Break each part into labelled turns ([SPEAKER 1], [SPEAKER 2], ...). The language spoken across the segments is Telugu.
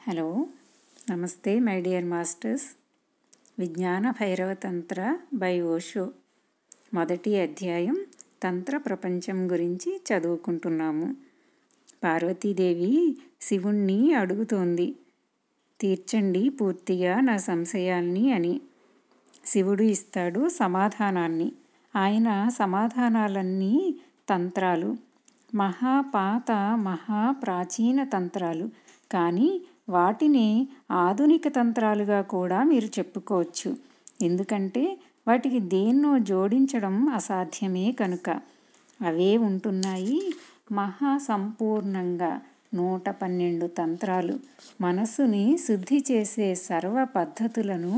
[SPEAKER 1] హలో నమస్తే మై డియర్ మాస్టర్స్. విజ్ఞాన భైరవ తంత్ర బై ఓషో మొదటి అధ్యాయం తంత్ర ప్రపంచం గురించి చదువుకుంటున్నాము. పార్వతీదేవి శివుణ్ణి అడుగుతోంది తీర్చండి పూర్తిగా నా సంశయాల్ని అని. శివుడు ఇస్తాడు సమాధానాన్ని. ఆయన సమాధానాలన్నీ తంత్రాలు. మహాపాత మహాప్రాచీన తంత్రాలు. కానీ వాటిని ఆధునిక తంత్రాలుగా కూడా మీరు చెప్పుకోవచ్చు. ఎందుకంటే వాటికి దేన్నో జోడించడం అసాధ్యమే కనుక. అవే ఉంటున్నాయి మహా సంపూర్ణంగా నూట పన్నెండు తంత్రాలు. మనసుని శుద్ధి చేసే సర్వ పద్ధతులను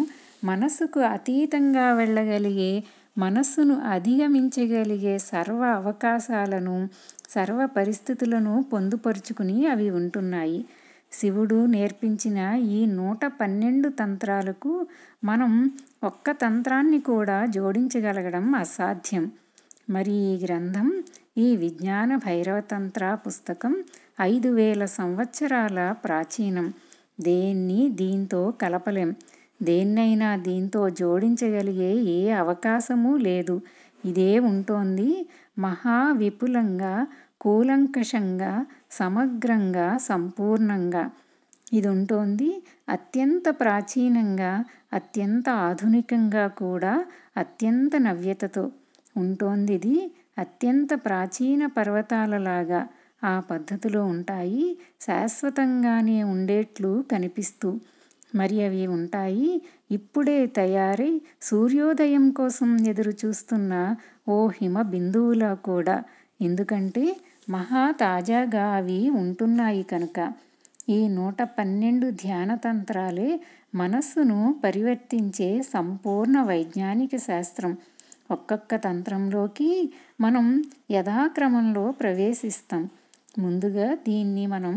[SPEAKER 1] మనసుకు అతీతంగా వెళ్ళగలిగే మనస్సును అధిగమించగలిగే సర్వ అవకాశాలను సర్వ పరిస్థితులను పొందుపరుచుకుని అవి ఉంటున్నాయి. శివుడు నేర్పించిన ఈ నూట పన్నెండు తంత్రాలకు మనం ఒక్క తంత్రాన్ని కూడా జోడించగలగడం అసాధ్యం. మరి ఈ గ్రంథం ఈ విజ్ఞాన భైరవతంత్ర పుస్తకం ఐదు వేల సంవత్సరాల ప్రాచీనం. దేన్ని దీంతో కలపలేం. దేన్నైనా దీంతో జోడించగలిగే ఏ అవకాశమూ లేదు. ఇదే ఉంటోంది మహా విపులంగా కూలంకషంగా సమగ్రంగా సంపూర్ణంగా. ఇది ఉంటోంది అత్యంత ప్రాచీనంగా అత్యంత ఆధునికంగా కూడా అత్యంత నవ్యతతో. ఉంటోంది ఇది అత్యంత ప్రాచీన పర్వతాలలాగా ఆ పద్ధతిలో ఉంటాయి శాశ్వతంగానే ఉండేట్లు కనిపిస్తూ. మరి అవి ఉంటాయి ఇప్పుడే తయారై సూర్యోదయం కోసం ఎదురు చూస్తున్న ఓ హిమ బిందువులా కూడా. ఎందుకంటే మహా తాజాగా అవి ఉంటున్నాయి కనుక. ఈ నూట పన్నెండు ధ్యాన తంత్రాలే మనస్సును పరివర్తించే సంపూర్ణ వైజ్ఞానిక శాస్త్రం. ఒక్కొక్క తంత్రంలోకి మనం యథాక్రమంలో ప్రవేశిస్తాం. ముందుగా దీన్ని మనం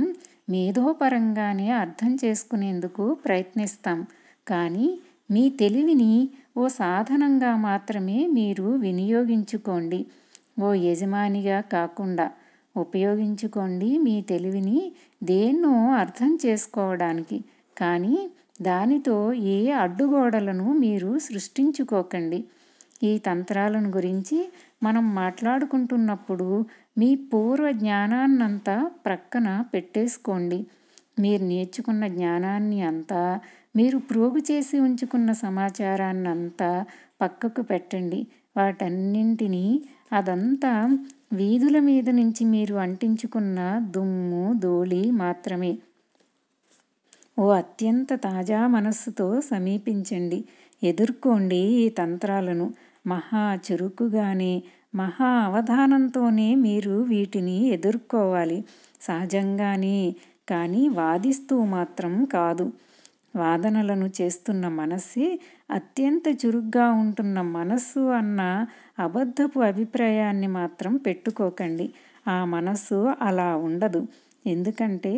[SPEAKER 1] మేధోపరంగానే అర్థం చేసుకునేందుకు ప్రయత్నిస్తాం. కానీ మీ తెలివిని ఓ సాధనంగా మాత్రమే మీరు వినియోగించుకోండి. ఓ యజమానిగా కాకుండా ఉపయోగించుకోండి మీ తెలివిని దేన్నో అర్థం చేసుకోవడానికి. కానీ దానితో ఏ అడ్డుగోడలను మీరు సృష్టించుకోకండి. ఈ తంత్రాలను గురించి మనం మాట్లాడుకుంటున్నప్పుడు మీ పూర్వ జ్ఞానాన్నంతా ప్రక్కన పెట్టేసుకోండి. మీరు నేర్చుకున్న జ్ఞానాన్ని అంతా మీరు ప్రోగు చేసి ఉంచుకున్న సమాచారాన్నంతా పక్కకు పెట్టండి. వాటన్నింటినీ అదంతా వీధుల మీద నుంచి మీరు అంటించుకున్న దుమ్ము ధూళి మాత్రమే. ఓ అత్యంత తాజా మనస్సుతో సమీపించండి. ఎదుర్కోండి ఈ తంత్రాలను. మహా చురుకుగానే మహా అవధానంతోనే మీరు వీటిని ఎదుర్కోవాలి. సహజంగానే కానీ వాదిస్తూ మాత్రం కాదు. వాదనలను చేస్తున్న మనస్సే అత్యంత చురుగ్గా ఉంటున్న మనస్సు అన్న అబద్ధపు అభిప్రాయాన్ని మాత్రం పెట్టుకోకండి. ఆ మనస్సు అలా ఉండదు. ఎందుకంటే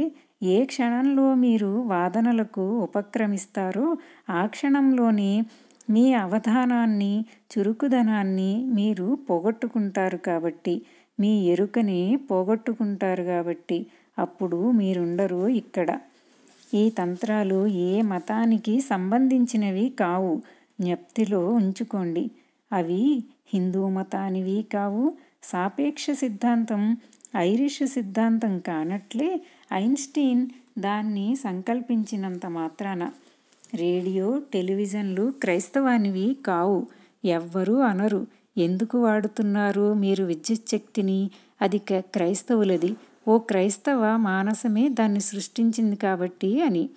[SPEAKER 1] ఏ క్షణంలో మీరు వాదనలకు ఉపక్రమిస్తారో ఆ క్షణంలోనే మీ అవధానాన్ని చురుకుదనాన్ని మీరు పోగొట్టుకుంటారు కాబట్టి మీ ఎరుకని పోగొట్టుకుంటారు కాబట్టి అప్పుడు మీరుండరు ఇక్కడ. ఈ తంత్రాలు ఏ మతానికి సంబంధించినవి కావు. జ్ఞప్తిలో ఉంచుకోండి. అవి హిందూ మతానివి కావు. సాపేక్ష సిద్ధాంతం ఐరిష్ సిద్ధాంతం కానట్లే ఐన్స్టీన్ దాన్ని సంకల్పించినంత మాత్రాన. రేడియో టెలివిజన్లు క్రైస్తవానివి కావు. ఎవ్వరూ అనరు. ఎందుకు వాడుతున్నారు మీరు విద్యుచ్ఛక్తిని? అది క్రైస్తవులది. ఓ క్రైస్తవ మానసమే దాన్ని సృష్టించింది కాబట్టి అని.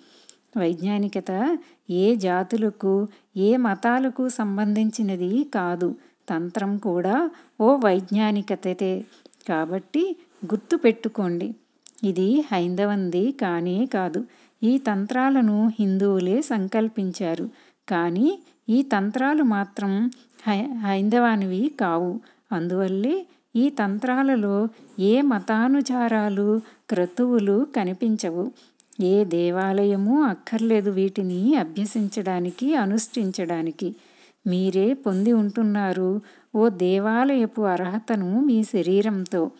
[SPEAKER 1] వైజ్ఞానికత ఏ జాతులకు ఏ మతాలకు సంబంధించినది కాదు. తంత్రం కూడా ఓ వైజ్ఞానికతే కాబట్టి గుర్తు పెట్టుకోండి. ఇది హైందవంది కానే కాదు. ఈ తంత్రాలను హిందువులే సంకల్పించారు. కానీ ఈ తంత్రాలు మాత్రం హై హైందవానివి కావు. అందువల్లే ఈ తంత్రాలలో ఏ మతానుచారాలు క్రతువులు కనిపించవు. ఏ దేవాలయమూ అక్కర్లేదు వీటిని అభ్యసించడానికి అనుష్ఠించడానికి. మీరే పొంది ఉంటున్నారు ఓ దేవాలయపు అర్హతను మీ శరీరంతో.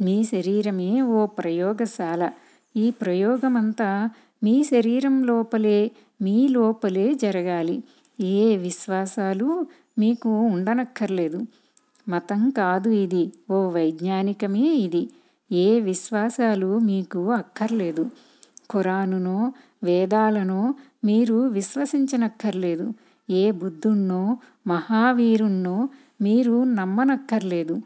[SPEAKER 1] మీ శరీరమే ఓ ప్రయోగశాల. ఈ ప్రయోగమంతా మీ శరీరం లోపలే మీ లోపలే జరగాలి. ఏ విశ్వాసాలు మీకు ఉండనక్కర్లేదు. మతం కాదు ఇది. ఓ వైజ్ఞానికమే ఇది. ఏ విశ్వాసాలు మీకు అక్కర్లేదు. ఖురానునో వేదాలనో మీరు విశ్వసించనక్కర్లేదు. ఏ బుద్ధుణ్ణో మహావీరుణ్ణో మీరు నమ్మనక్కర్లేదు.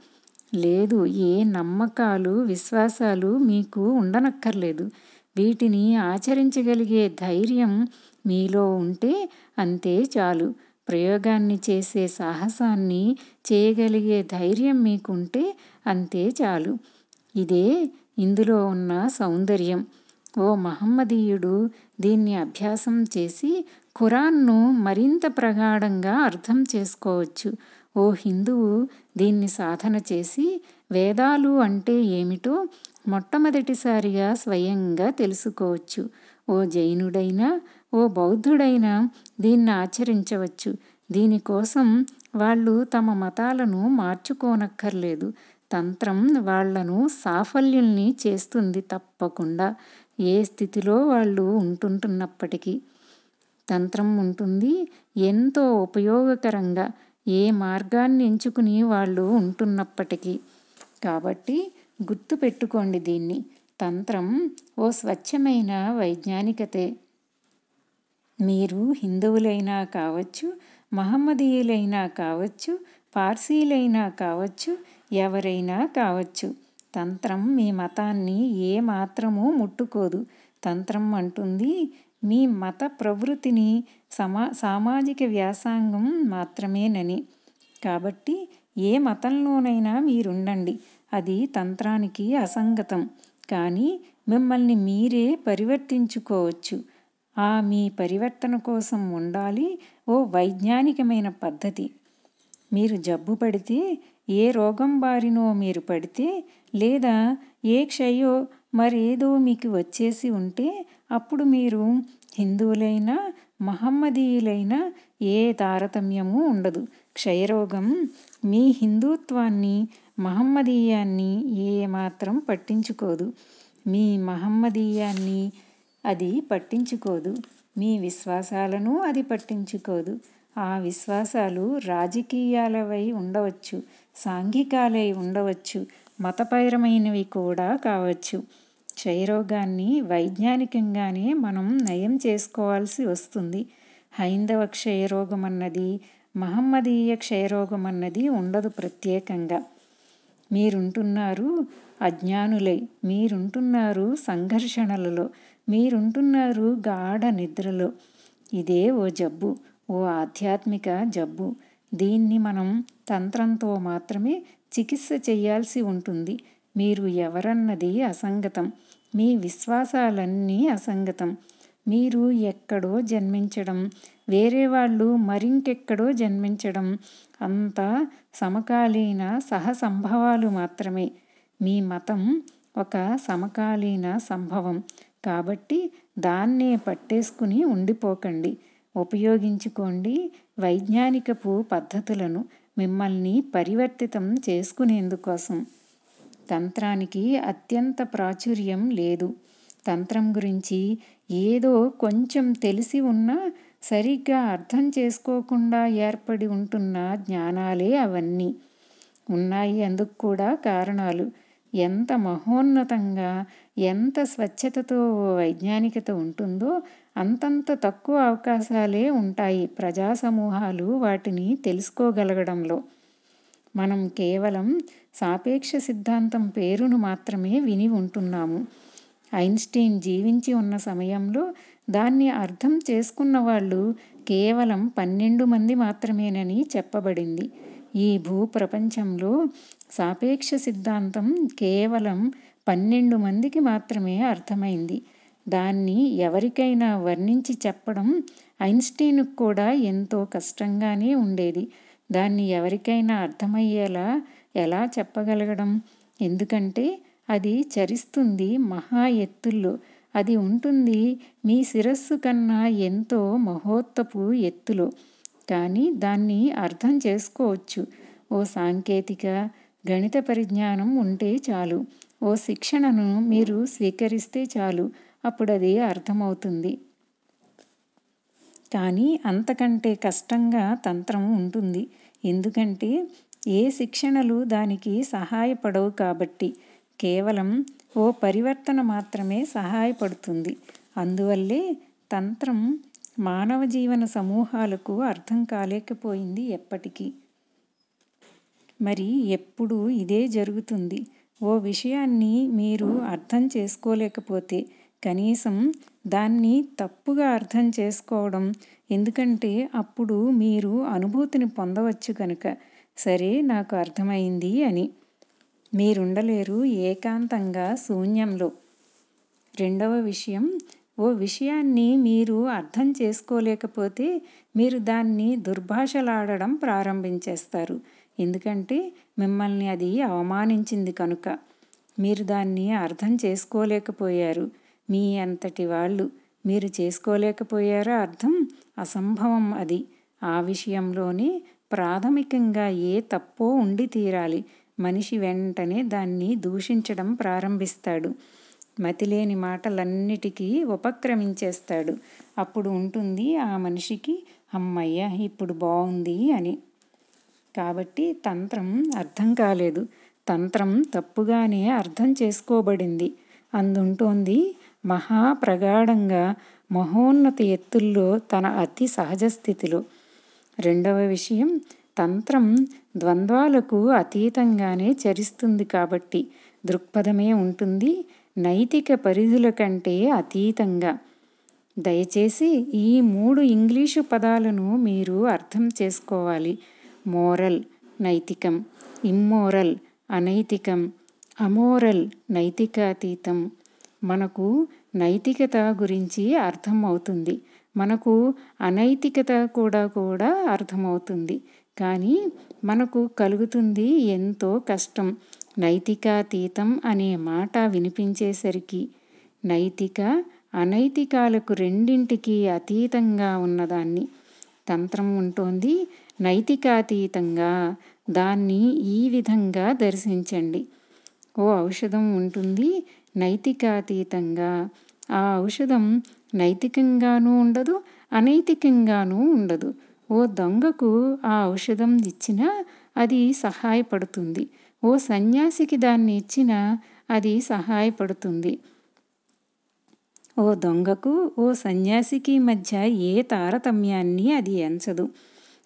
[SPEAKER 1] లేదు ఏ నమ్మకాలు విశ్వాసాలు మీకు ఉండనక్కర్లేదు. వీటిని ఆచరించగలిగే ధైర్యం మీలో ఉంటే అంతే చాలు. ప్రయోగాన్ని చేసే సాహసాన్ని చేయగలిగే ధైర్యం మీకుంటే అంతే చాలు. ఇదే ఇందులో ఉన్న సౌందర్యం. ఓ మహమ్మదీయుడు దీన్ని అభ్యాసం చేసి ఖురాన్ను మరింత ప్రగాఢంగా అర్థం చేసుకోవచ్చు. ఓ హిందువు దీన్ని సాధన చేసి వేదాలు అంటే ఏమిటో మొట్టమొదటిసారిగా స్వయంగా తెలుసుకోవచ్చు. ఓ జైనుడైనా ఓ బౌద్ధుడైనా దీన్ని ఆచరించవచ్చు. దీనికోసం వాళ్ళు తమ మతాలను మార్చుకోనక్కర్లేదు. తంత్రం వాళ్ళను సాఫల్యుల్ని చేస్తుంది తప్పకుండా. ఏ స్థితిలో వాళ్ళు ఉంటుంటున్నప్పటికీ. తంత్రం ఉంటుంది ఎంతో ఉపయోగకరంగా ఏ మార్గాన్ని ఎంచుకుని వాళ్ళు ఉంటున్నప్పటికీ. కాబట్టి గుర్తు పెట్టుకోండి దీన్ని. తంత్రం ఓ స్వచ్ఛమైన వైజ్ఞానికతే. మీరు హిందువులైనా కావచ్చు మహమ్మదీయులైనా కావచ్చు పార్సీలైనా కావచ్చు ఎవరైనా కావచ్చు తంత్రం మీ మతాన్ని ఏ మాత్రమూ ముట్టుకోదు. తంత్రం అంటుంది మీ మత ప్రవృత్తిని సమా సామాజిక వ్యాసంగం మాత్రమేనని. కాబట్టి ఏ మతంలోనైనా మీరుండండి అది తంత్రానికి అసంగతం. కానీ మిమ్మల్ని మీరే పరివర్తించుకోవచ్చు. ఆ మీ పరివర్తన కోసం ఉండాలి ఓ వైజ్ఞానికమైన పద్ధతి. మీరు జబ్బు పడితే ఏ రోగం బారినో మీరు పడితే లేదా ఏ క్షయో మరేదో మీకు వచ్చేసి ఉంటే అప్పుడు మీరు హిందువులైనా మహమ్మదీయులైనా ఏ తారతమ్యము ఉండదు. క్షయరోగం మీ హిందుత్వాన్ని మహమ్మదీయాన్ని ఏమాత్రం పట్టించుకోదు. మీ మహమ్మదీయాన్ని అది పట్టించుకోదు. మీ విశ్వాసాలను అది పట్టించుకోదు. ఆ విశ్వాసాలు రాజకీయాలవై ఉండవచ్చు. సాంఘికాలై ఉండవచ్చు. మతపరమైనవి కూడా కావచ్చు. క్షయరోగాన్ని వైజ్ఞానికంగానే మనం నయం చేసుకోవాల్సి వస్తుంది. హైందవ క్షయరోగమన్నది మహమ్మదీయ క్షయరోగమన్నది ఉండదు ప్రత్యేకంగా. మీరుంటున్నారు అజ్ఞానులై మీరుంటున్నారు సంఘర్షణలలో మీరుంటున్నారు గాఢ నిద్రలో. ఇదే ఓ జబ్బు ఓ ఆధ్యాత్మిక జబ్బు. దీన్ని మనం తంత్రంతో మాత్రమే చికిత్స చేయాల్సి ఉంటుంది. మీరు ఎవరన్నది అసంగతం. మీ విశ్వాసాలన్నీ అసంగతం. మీరు ఎక్కడో జన్మించడం వేరే వాళ్ళు మరింకెక్కడో జన్మించడం అంతా సమకాలీన సహసంభవాలు మాత్రమే. మీ మతం ఒక సమకాలీన సంభవం. కాబట్టి దాన్నే పట్టేసుకుని ఉండిపోకండి. ఉపయోగించుకోండి వైజ్ఞానికపు పద్ధతులను మిమ్మల్ని పరివర్తితం చేసుకునేందుకోసం. తంత్రానికి అత్యంత ప్రాచుర్యం లేదు. తంత్రం గురించి ఏదో కొంచెం తెలిసి ఉన్నా సరిగ్గా అర్థం చేసుకోకుండా ఏర్పడి ఉంటున్న జ్ఞానాలే అవన్నీ. ఉన్నాయి అందుకు కూడా కారణాలు. ఎంత మహోన్నతంగా ఎంత స్వచ్ఛతతో వైజ్ఞానికత ఉంటుందో అంతంత తక్కువ అవకాశాలే ఉంటాయి ప్రజా సమూహాలు వాటిని తెలుసుకోగలగడంలో. మనం కేవలం సాపేక్ష సిద్ధాంతం పేరును మాత్రమే విని ఉంటున్నాము. ఐన్స్టీన్ జీవించి ఉన్న సమయంలో దాన్ని అర్థం చేసుకున్న వాళ్ళు కేవలం పన్నెండు మంది మాత్రమేనని చెప్పబడింది. ఈ భూప్రపంచంలో సాపేక్ష సిద్ధాంతం కేవలం పన్నెండు మందికి మాత్రమే అర్థమైంది. దాన్ని ఎవరికైనా వర్ణించి చెప్పడం ఐన్స్టీన్కు కూడా ఎంతో కష్టంగానే ఉండేది. దాన్ని ఎవరికైనా అర్థమయ్యేలా ఎలా చెప్పగలగడం? ఎందుకంటే అది చరిస్తుంది మహా ఎత్తుల్లో. అది ఉంటుంది. మీ శిరస్సు కన్నా ఎంతో మహోత్తపు ఎత్తులో. కానీ దాన్ని అర్థం చేసుకోవచ్చు. ఓ సాంకేతిక గణిత పరిజ్ఞానం ఉంటే చాలు. ఓ శిక్షణను మీరు స్వీకరిస్తే చాలు. అప్పుడు అది అర్థమవుతుంది. కానీ అంతకంటే కష్టంగా తంత్రం ఉంటుంది. ఎందుకంటే ఏ శిక్షణలు దానికి సహాయపడవు కాబట్టి. కేవలం ఓ పరివర్తన మాత్రమే సహాయపడుతుంది. అందువల్లే తంత్రం మానవ జీవన సమూహాలకు అర్థం కాలేకపోయింది ఎప్పటికీ. మరి ఎప్పుడు ఇదే జరుగుతుంది. ఓ విషయాన్ని మీరు అర్థం చేసుకోలేకపోతే కనీసం దాన్ని తప్పుగా అర్థం చేసుకోవడం ఎందుకంటే అప్పుడు మీరు అనుభూతిని పొందవచ్చు కనుక సరే నాకు అర్థమైంది అని. మీరుండలేరు ఏకాంతంగా శూన్యంలో. రెండవ విషయం ఓ విషయాన్ని మీరు అర్థం చేసుకోలేకపోతే మీరు దాన్ని దుర్భాషలాడడం ప్రారంభించేస్తారు. ఎందుకంటే మిమ్మల్ని అది అవమానించింది కనుక. మీరు దాన్ని అర్థం చేసుకోలేకపోయారు. మీ అంతటి వాళ్ళు. మీరు చేసుకోలేకపోయారా అర్థం? అసంభవం అది. ఆ విషయంలోనే ప్రాథమికంగా ఏ తప్పో ఉండి తీరాలి. మనిషి వెంటనే దాన్ని దూషించడం ప్రారంభిస్తాడు. మతిలేని మాటలన్నిటికీ ఉపక్రమించేస్తాడు. అప్పుడు ఉంటుంది ఆ మనిషికి అమ్మయ్య ఇప్పుడు బాగుంది అని. కాబట్టి తంత్రం అర్థం కాలేదు. తంత్రం తప్పుగానే అర్థం చేసుకోబడింది. అందుంటోంది మహా ప్రగాఢంగా మహోన్నత ఎత్తుల్లో తన అతి సహజ స్థితిలో. రెండవ విషయం తంత్రం ద్వంద్వాలకు అతీతంగానే చరిస్తుంది కాబట్టి దృక్పథమే ఉంటుంది నైతిక పరిధుల కంటే అతీతంగా. దయచేసి ఈ మూడు ఇంగ్లీషు పదాలను మీరు అర్థం చేసుకోవాలి. మోరల్ నైతికం ఇమ్మోరల్ అనైతికం అమోరల్ నైతికాతీతం. మనకు నైతికత గురించి అర్థం అవుతుంది మనకు అనైతికత కూడా కూడా అర్థమవుతుంది. కానీ మనకు కలుగుతుంది ఎంతో కష్టం. నైతికాతీతం అనే మాట వినిపించేసరికి నైతిక అనైతికాలకు రెండింటికి అతీతంగా ఉన్నదాన్ని తంత్రం ఉంటోంది. నైతికాతీతంగా దాన్ని ఈ విధంగా దర్శించండి. ఓ ఔషధం ఉంటుంది నైతికాతీతంగా. ఆ ఔషధం నైతికంగానూ ఉండదు అనైతికంగానూ ఉండదు. ఓ దొంగకు ఆ ఔషధం ఇచ్చినా అది సహాయపడుతుంది. ఓ సన్యాసికి దాన్ని ఇచ్చినా అది సహాయపడుతుంది. ఓ దొంగకు ఓ సన్యాసికి మధ్య ఏ తారతమ్యాన్ని అది ఎంచదు.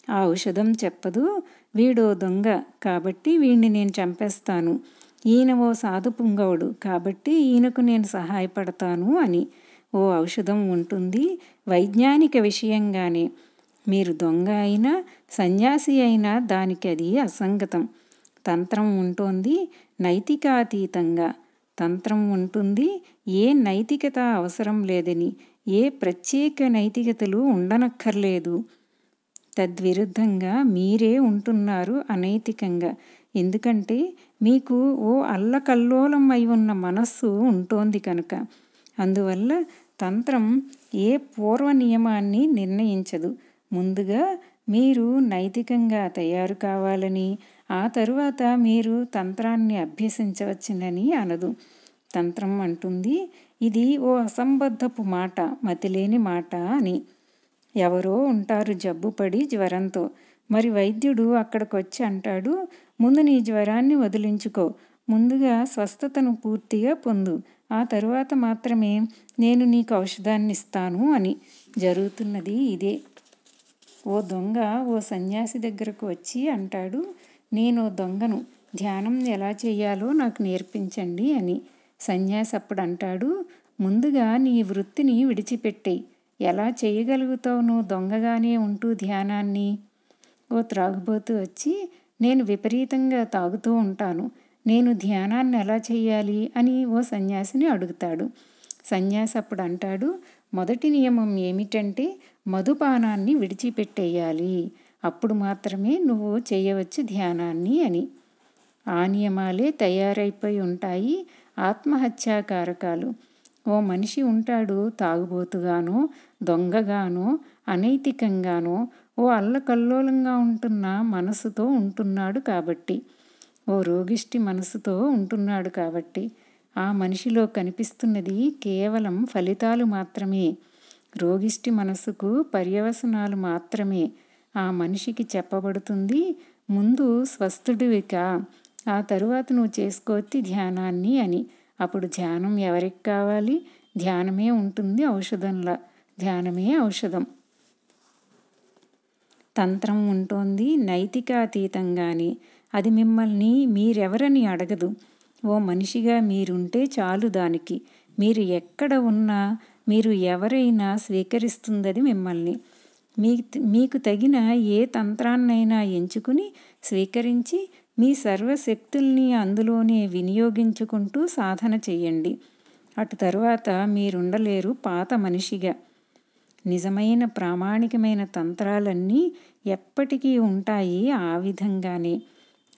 [SPEAKER 1] ఆ ఔషధం చెప్పదు వీడో దొంగ కాబట్టి వీణ్ణి నేను చంపేస్తాను. ఈయన ఓ సాధు పుంగవుడు కాబట్టి ఈయనకు నేను సహాయపడతాను అని. ఓ ఔషధం ఉంటుంది వైజ్ఞానిక విషయంగానే. మీరు దొంగ అయినా సన్యాసి అయినా దానికి అది అసంగతం. తంత్రం ఉంటోంది నైతికాతీతంగా. తంత్రం ఉంటుంది ఏ నైతికత అవసరం లేదని ఏ ప్రత్యేక నైతికతలు ఉండనక్కర్లేదు. తద్విరుద్ధంగా మీరే ఉంటున్నారు అనైతికంగా. ఎందుకంటే మీకు ఓ అల్లకల్లోలం అయి ఉన్న మనస్సు ఉంటోంది కనుక. అందువల్ల తంత్రం ఏ పూర్వ నియమాన్ని నిర్ణయించదు. ముందుగా మీరు నైతికంగా తయారు కావాలని ఆ తరువాత మీరు తంత్రాన్ని అభ్యసించవచ్చునని అనదు. తంత్రం అంటుంది ఇది ఓ అసంబద్ధపు మాట మతిలేని మాట అని. ఎవరో ఉంటారు జబ్బుపడి జ్వరంతో. మరి వైద్యుడు అక్కడికొచ్చి అంటాడు ముందు నీ జ్వరాన్ని వదిలించుకో ముందుగా స్వస్థతను పూర్తిగా పొందు ఆ తరువాత మాత్రమే నేను నీకు ఔషధాన్ని ఇస్తాను అని. జరుగుతున్నది ఇదే. ఓ దొంగ ఓ సన్యాసి దగ్గరకు వచ్చి అంటాడు నేను దొంగను. ధ్యానం ఎలా చేయాలో నాకు నేర్పించండి అని. సన్యాసి అప్పుడు అంటాడు ముందుగా నీ వృత్తిని విడిచిపెట్టేయి. ఎలా చేయగలుగుతావు నువ్వు దొంగగానే ఉంటూ ధ్యానాన్ని? ఓ త్రాగుబోతు వచ్చి నేను విపరీతంగా తాగుతూ ఉంటాను. నేను ధ్యానాన్ని ఎలా చేయాలి? అని ఓ సన్యాసిని అడుగుతాడు. సన్యాసి అప్పుడు అంటాడు మొదటి నియమం ఏమిటంటే మధుపానాన్ని విడిచిపెట్టేయాలి. అప్పుడు మాత్రమే నువ్వు చేయవచ్చు ధ్యానాన్ని అని. ఆ నియమాలే తయారైపోయి ఉంటాయి ఆత్మహత్యా కారకాలు ఓ మనిషి ఉంటాడు తాగుబోతుగానో దొంగగానో అనైతికంగానో ఓ అల్లకల్లోలంగా ఉంటున్న మనసుతో ఉంటున్నాడు కాబట్టి ఓ రోగిష్టి మనసుతో ఉంటున్నాడు కాబట్టి ఆ మనిషిలో కనిపిస్తున్నది కేవలం ఫలితాలు మాత్రమే. రోగిష్టి మనసుకు పర్యవసనాలు మాత్రమే. ఆ మనిషికి చెప్పబడుతుంది ముందు స్వస్థుడివిక ఆ తరువాత నువ్వు చేసుకోవచ్చి ధ్యానాన్ని అని. అప్పుడు ధ్యానం ఎవరికి కావాలి? ధ్యానమే ఉంటుంది ఔషధంలా ధ్యానమే ఔషధం. తంత్రం ఉంటుంది నైతికాతీతంగానే. అది మిమ్మల్ని మీరెవరని అడగదు. ఓ మనిషిగా మీరుంటే చాలు దానికి. మీరు ఎక్కడ ఉన్నా మీరు ఎవరైనా స్వీకరిస్తుందది మిమ్మల్ని. మీ మీకు తగిన ఏ తంత్రాన్నైనా ఎంచుకుని స్వీకరించి మీ సర్వశక్తుల్ని అందులోనే వినియోగించుకుంటూ సాధన చెయ్యండి. అటు తరువాత మీరుండలేరు పాత మనిషిగా. నిజమైన ప్రామాణికమైన తంత్రాలన్నీ ఎప్పటికీ ఉంటాయి ఆ విధంగానే.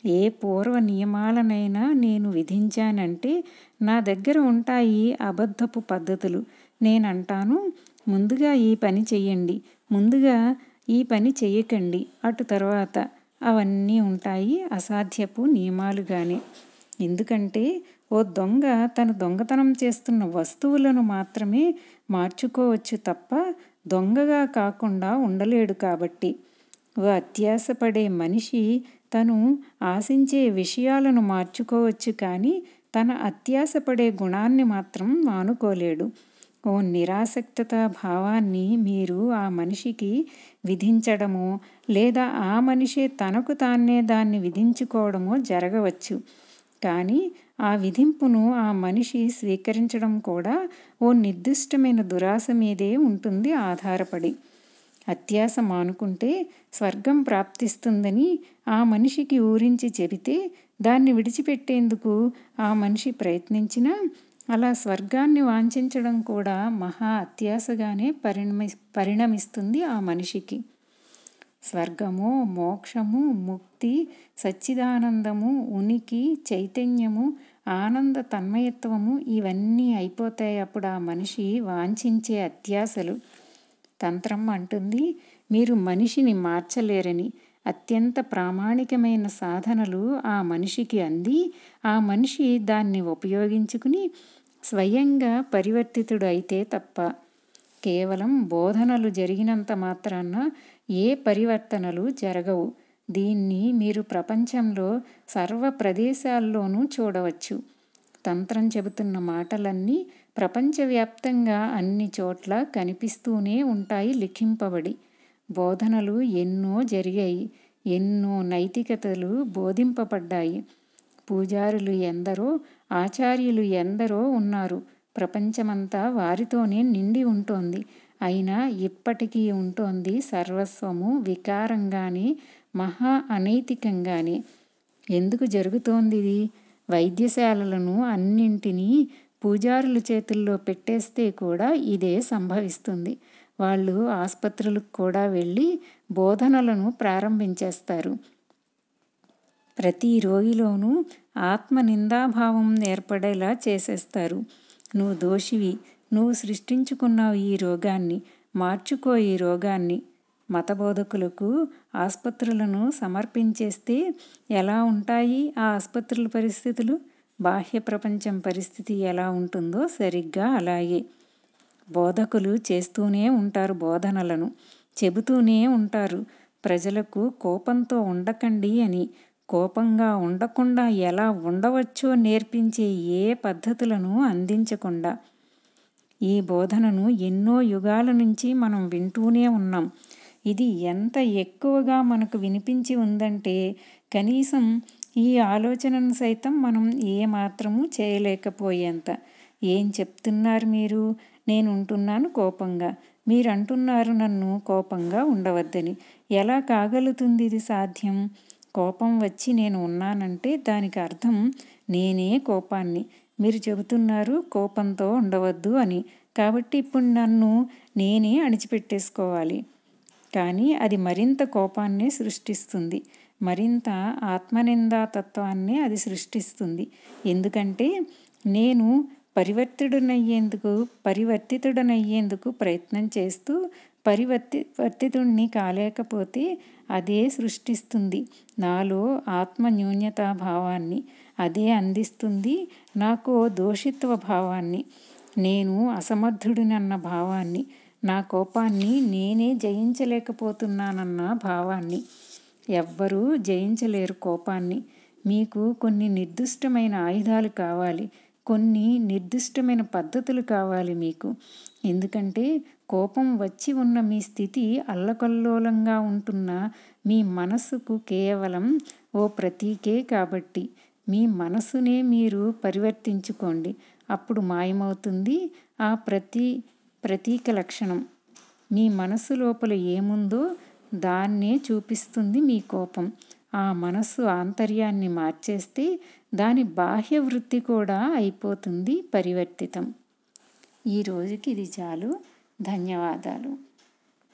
[SPEAKER 1] ఏ పూర్వ నియమాలనైనా నేను విధించానంటే నా దగ్గర ఉంటాయి అబద్ధపు పద్ధతులు. నేనంటాను ముందుగా ఈ పని చెయ్యండి. ముందుగా ఈ పని చెయ్యకండి. అటు తర్వాత అవన్నీ ఉంటాయి అసాధ్యపు నియమాలుగానే. ఎందుకంటే ఓ దొంగ తను దొంగతనం చేస్తున్న వస్తువులను మాత్రమే మార్చుకోవచ్చు తప్ప దొంగగా కాకుండా ఉండలేడు కాబట్టి. ఓ అత్యాశపడే మనిషి తను ఆశించే విషయాలను మార్చుకోవచ్చు కానీ తన అత్యాశపడే గుణాన్ని మాత్రం మానుకోలేడు. ఓ నిరాసక్తత భావాన్ని మీరు ఆ మనిషికి విధించడమో లేదా ఆ మనిషే తనకు తానే దాన్ని విధించుకోవడమో జరగవచ్చు. కానీ ఆ విధింపును ఆ మనిషి స్వీకరించడం కూడా ఓ నిర్దిష్టమైన దురాశ మీదే ఉంటుంది ఆధారపడి. అత్యాశ మానుకుంటే స్వర్గం ప్రాప్తిస్తుందని ఆ మనిషికి ఊరించి చెబితే దాన్ని విడిచిపెట్టేందుకు ఆ మనిషి ప్రయత్నించినా అలా స్వర్గాన్ని వాంఛించడం కూడా మహా అత్యాశగానే పరిణమి పరిణమిస్తుంది ఆ మనిషికి. స్వర్గము మోక్షము ముక్తి సచ్చిదానందము ఉనికి చైతన్యము ఆనంద తన్మయత్వము ఇవన్నీ అయిపోతాయి అప్పుడు ఆ మనిషి వాంఛించే అత్యాశలు తంత్రం అంటుంది. మీరు మనిషిని మార్చలేరని అత్యంత ప్రామాణికమైన సాధనలు ఆ మనిషికి అంది. ఆ మనిషి దాన్ని ఉపయోగించుకుని స్వయంగా పరివర్తితుడు అయితే తప్ప కేవలం బోధనలు జరిగినంత మాత్రాన ఏ పరివర్తనలు జరగవు. దీన్ని మీరు ప్రపంచంలో సర్వ ప్రదేశాల్లోనూ చూడవచ్చు. తంత్రం చెబుతున్న మాటలన్నీ ప్రపంచవ్యాప్తంగా అన్ని చోట్ల కనిపిస్తూనే ఉంటాయి లిఖింపబడి. బోధనలు ఎన్నో జరిగాయి ఎన్నో నైతికతలు బోధింపబడ్డాయి. పూజారులు ఎందరో ఆచార్యులు ఎందరో ఉన్నారు. ప్రపంచమంతా వారితోనే నిండి ఉంటోంది. అయినా ఇప్పటికీ ఉంటోంది సర్వస్వము వికారంగానే మహా అనైతికంగానే. ఎందుకు జరుగుతోందిది వైద్యశాలలను అన్నింటినీ పూజారుల చేతుల్లో పెట్టేస్తే కూడా ఇదే సంభవిస్తుంది. వాళ్ళు ఆసుపత్రులకు కూడా వెళ్ళి బోధనలను ప్రారంభించేస్తారు. ప్రతి రోగిలోనూ ఆత్మ నిందాభావం ఏర్పడేలా చేసేస్తారు. నువ్వు దోషివి నువ్వు సృష్టించుకున్నావు ఈ రోగాన్ని మార్చుకో ఈ రోగాన్ని. మతబోధకులకు ఆసుపత్రులను సమర్పించేస్తే ఎలా ఉంటాయి ఆ ఆసుపత్రుల పరిస్థితులు? బాహ్య ప్రపంచం పరిస్థితి ఎలా ఉంటుందో సరిగ్గా అలాగే బోధకులు చేస్తూనే ఉంటారు బోధనలను చెబుతూనే ఉంటారు. ప్రజలకు కోపంతో ఉండకండి అని కోపంగా ఉండకుండా ఎలా ఉండవచ్చో నేర్పించే ఏ పద్ధతులను అందించకుండా. ఈ బోధనను ఎన్నో యుగాల నుంచి మనం వింటూనే ఉన్నాం. ఇది ఎంత ఎక్కువగా మనకు వినిపించి ఉందంటే కనీసం ఈ ఆలోచనను సైతం మనం ఏమాత్రమూ చేయలేకపోయేంత. ఏం చెప్తున్నారు మీరు? నేను ఉంటున్నాను కోపంగా. మీరంటున్నారు నన్ను కోపంగా ఉండవద్దని. ఎలా కాగలుగుతుంది ఇది సాధ్యం? కోపం వచ్చి నేను ఉన్నానంటే దానికి అర్థం నేనే కోపాన్ని. మీరు చెబుతున్నారు కోపంతో ఉండవద్దు అని. కాబట్టి ఇప్పుడు నన్ను నేనే అణిచిపెట్టేసుకోవాలి. కానీ అది మరింత కోపాన్నే సృష్టిస్తుంది. మరింత ఆత్మనిందాతత్వాన్ని అది సృష్టిస్తుంది. ఎందుకంటే నేను పరివర్తితుడనయ్యేందుకు పరివర్తితుడనయ్యేందుకు ప్రయత్నం చేస్తూ పరివర్తి వర్తితుణ్ణి కాలేకపోతే అదే సృష్టిస్తుంది. నాలో ఆత్మ న్యూన్యతా భావాన్ని అదే అందిస్తుంది నాకు దోషిత్వ భావాన్ని నేను అసమర్థుడినన్న భావాన్ని నా కోపాన్ని నేనే జయించలేకపోతున్నానన్న భావాన్ని. ఎవ్వరూ జయించలేరు కోపాన్ని. మీకు కొన్ని నిర్దిష్టమైన ఆయుధాలు కావాలి. కొన్ని నిర్దిష్టమైన పద్ధతులు కావాలి మీకు. ఎందుకంటే కోపం వచ్చి ఉన్న మీ స్థితి అల్లకల్లోలంగా ఉంటున్న మీ మనస్సుకు కేవలం ఓ ప్రతీకే కాబట్టి మీ మనసునే మీరు పరివర్తించుకోండి. అప్పుడు మాయమవుతుంది ఆ ప్రతి ప్రతీక లక్షణం. మీ మనసు లోపల ఏముందో దాన్నే చూపిస్తుంది మీ కోపం. ఆ మనస్సు ఆంతర్యాన్ని మార్చేస్తే దాని బాహ్య వృత్తి కూడా అయిపోతుంది పరివర్తితం. ఈ రోజుకి ఇది చాలు. ధన్యవాదాలు.